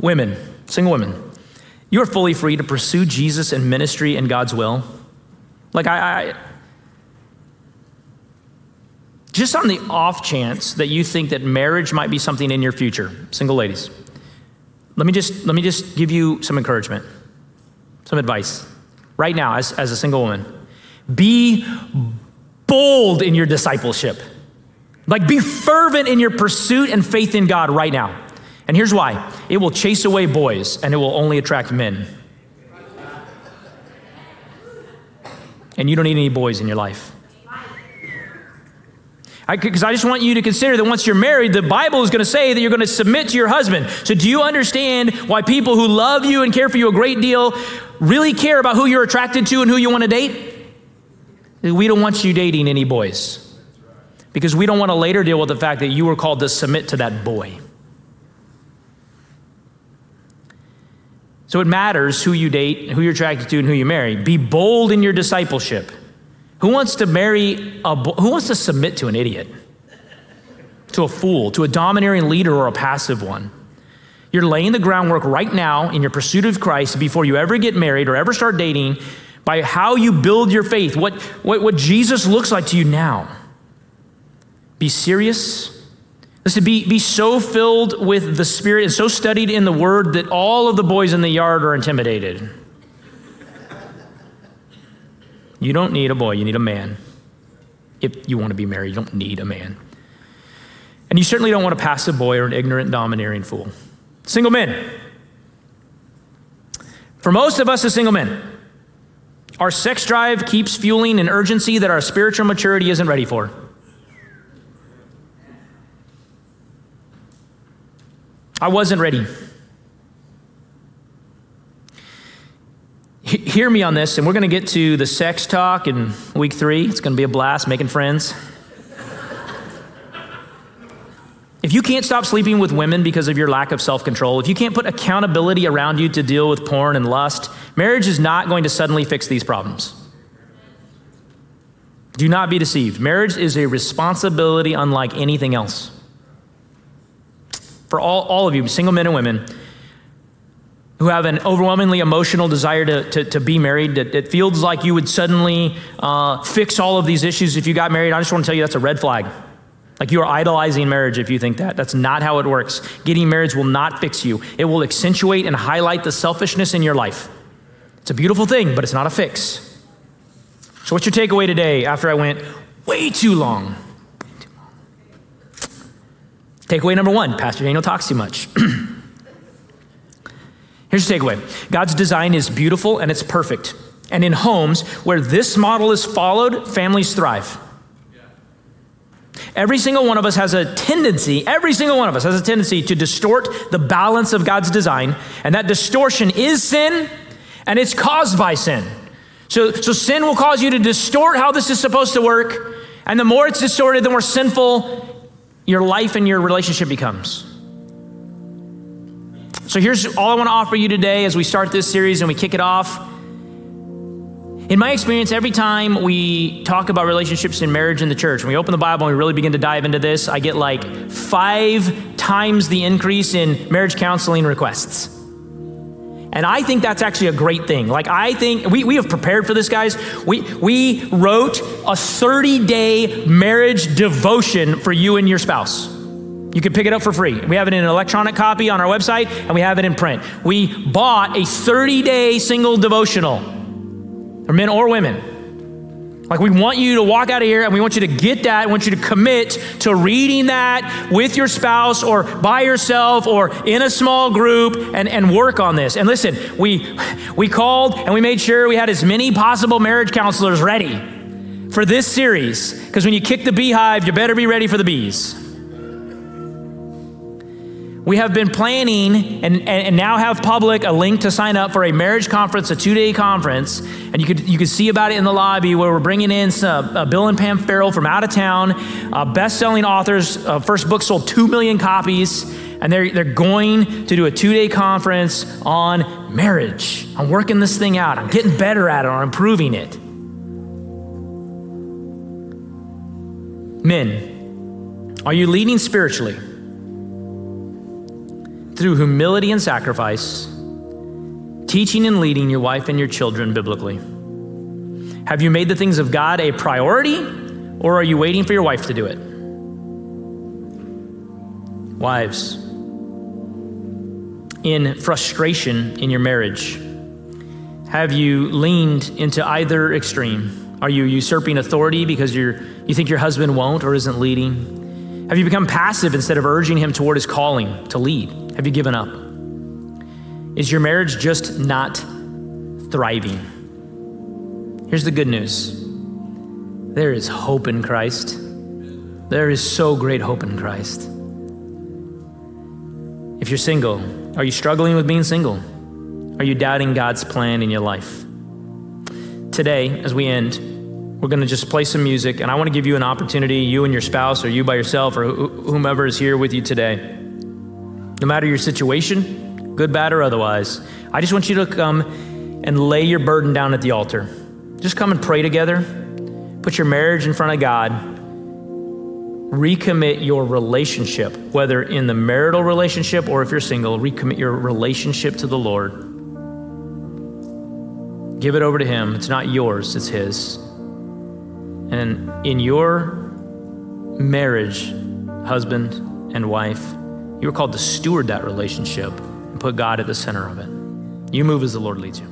Women, single women. you are fully free to pursue Jesus and ministry and God's will. Like, I, I just on the off chance that you think that marriage might be something in your future, single ladies, let me just, let me just give you some encouragement, some advice right now as, as a single woman. Be bold in your discipleship. Like, be fervent in your pursuit and faith in God right now. And here's why it will chase away boys and it will only attract men. And you don't need any boys in your life. Because I, I, just want you to consider that once you're married, the Bible is going to say that you're going to submit to your husband. So, do you understand why people who love you and care for you a great deal really care about who you're attracted to and who you want to date? We don't want you dating any boys because we don't want to later deal with the fact that you were called to submit to that boy. So, it matters who you date, who you're attracted to, and who you marry. Be bold in your discipleship. Who wants to marry a, who wants to submit to an idiot? To a fool, to a domineering leader or a passive one? You're laying the groundwork right now in your pursuit of Christ before you ever get married or ever start dating by how you build your faith, what, what, what Jesus looks like to you now. Be serious. Listen, be, be so filled with the Spirit and so studied in the Word that all of the boys in the yard are intimidated. You don't need a boy, you need a man. If you want to be married, you don't need a man. And you certainly don't want a passive boy or an ignorant, domineering fool. Single men. For most of us as single men, our sex drive keeps fueling an urgency that our spiritual maturity isn't ready for. I wasn't ready. Hear me on this, and we're going to get to the sex talk in week three. It's going to be a blast, making friends. if you can't stop sleeping with women because of your lack of self control, if you can't put accountability around you to deal with porn and lust, marriage is not going to suddenly fix these problems. Do not be deceived. Marriage is a responsibility unlike anything else. For all, all of you, single men and women, who have an overwhelmingly emotional desire to, to, to be married, that it feels like you would suddenly uh, fix all of these issues if you got married, I just want to tell you that's a red flag. Like you are idolizing marriage if you think that. That's not how it works. Getting married will not fix you, it will accentuate and highlight the selfishness in your life. It's a beautiful thing, but it's not a fix. So, what's your takeaway today after I went way too long? Takeaway number one Pastor Daniel talks too much. <clears throat> Here's the takeaway God's design is beautiful and it's perfect. And in homes where this model is followed, families thrive. Every single one of us has a tendency, every single one of us has a tendency to distort the balance of God's design. And that distortion is sin, and it's caused by sin. So, so sin will cause you to distort how this is supposed to work. And the more it's distorted, the more sinful your life and your relationship becomes. So here's all I want to offer you today as we start this series and we kick it off. In my experience, every time we talk about relationships and marriage in the church, when we open the Bible and we really begin to dive into this, I get like five times the increase in marriage counseling requests. And I think that's actually a great thing. Like, I think we, we have prepared for this, guys. We, we wrote a 30 day marriage devotion for you and your spouse. You can pick it up for free. We have it in an electronic copy on our website, and we have it in print. We bought a 30 day single devotional for men or women. Like, we want you to walk out of here and we want you to get that. We want you to commit to reading that with your spouse or by yourself or in a small group and, and work on this. And listen, we, we called and we made sure we had as many possible marriage counselors ready for this series because when you kick the beehive, you better be ready for the bees. We have been planning and, and now have public a link to sign up for a marriage conference, a two day conference. And you could, you could see about it in the lobby where we're bringing in some, uh, Bill and Pam Farrell from out of town, uh, best selling authors. Uh, first book sold 2 million copies. And they're, they're going to do a two day conference on marriage. I'm working this thing out, I'm getting better at it, I'm improving it. Men, are you leading spiritually? Through humility and sacrifice, teaching and leading your wife and your children biblically? Have you made the things of God a priority, or are you waiting for your wife to do it? Wives, in frustration in your marriage, have you leaned into either extreme? Are you usurping authority because you're, you think your husband won't or isn't leading? Have you become passive instead of urging him toward his calling to lead? Have you given up? Is your marriage just not thriving? Here's the good news there is hope in Christ. There is so great hope in Christ. If you're single, are you struggling with being single? Are you doubting God's plan in your life? Today, as we end, we're going to just play some music, and I want to give you an opportunity, you and your spouse, or you by yourself, or whomever is here with you today. No matter your situation, good, bad, or otherwise, I just want you to come and lay your burden down at the altar. Just come and pray together. Put your marriage in front of God. Recommit your relationship, whether in the marital relationship or if you're single, recommit your relationship to the Lord. Give it over to Him. It's not yours, it's His. And in your marriage, husband and wife, you are called to steward that relationship and put God at the center of it. You move as the Lord leads you.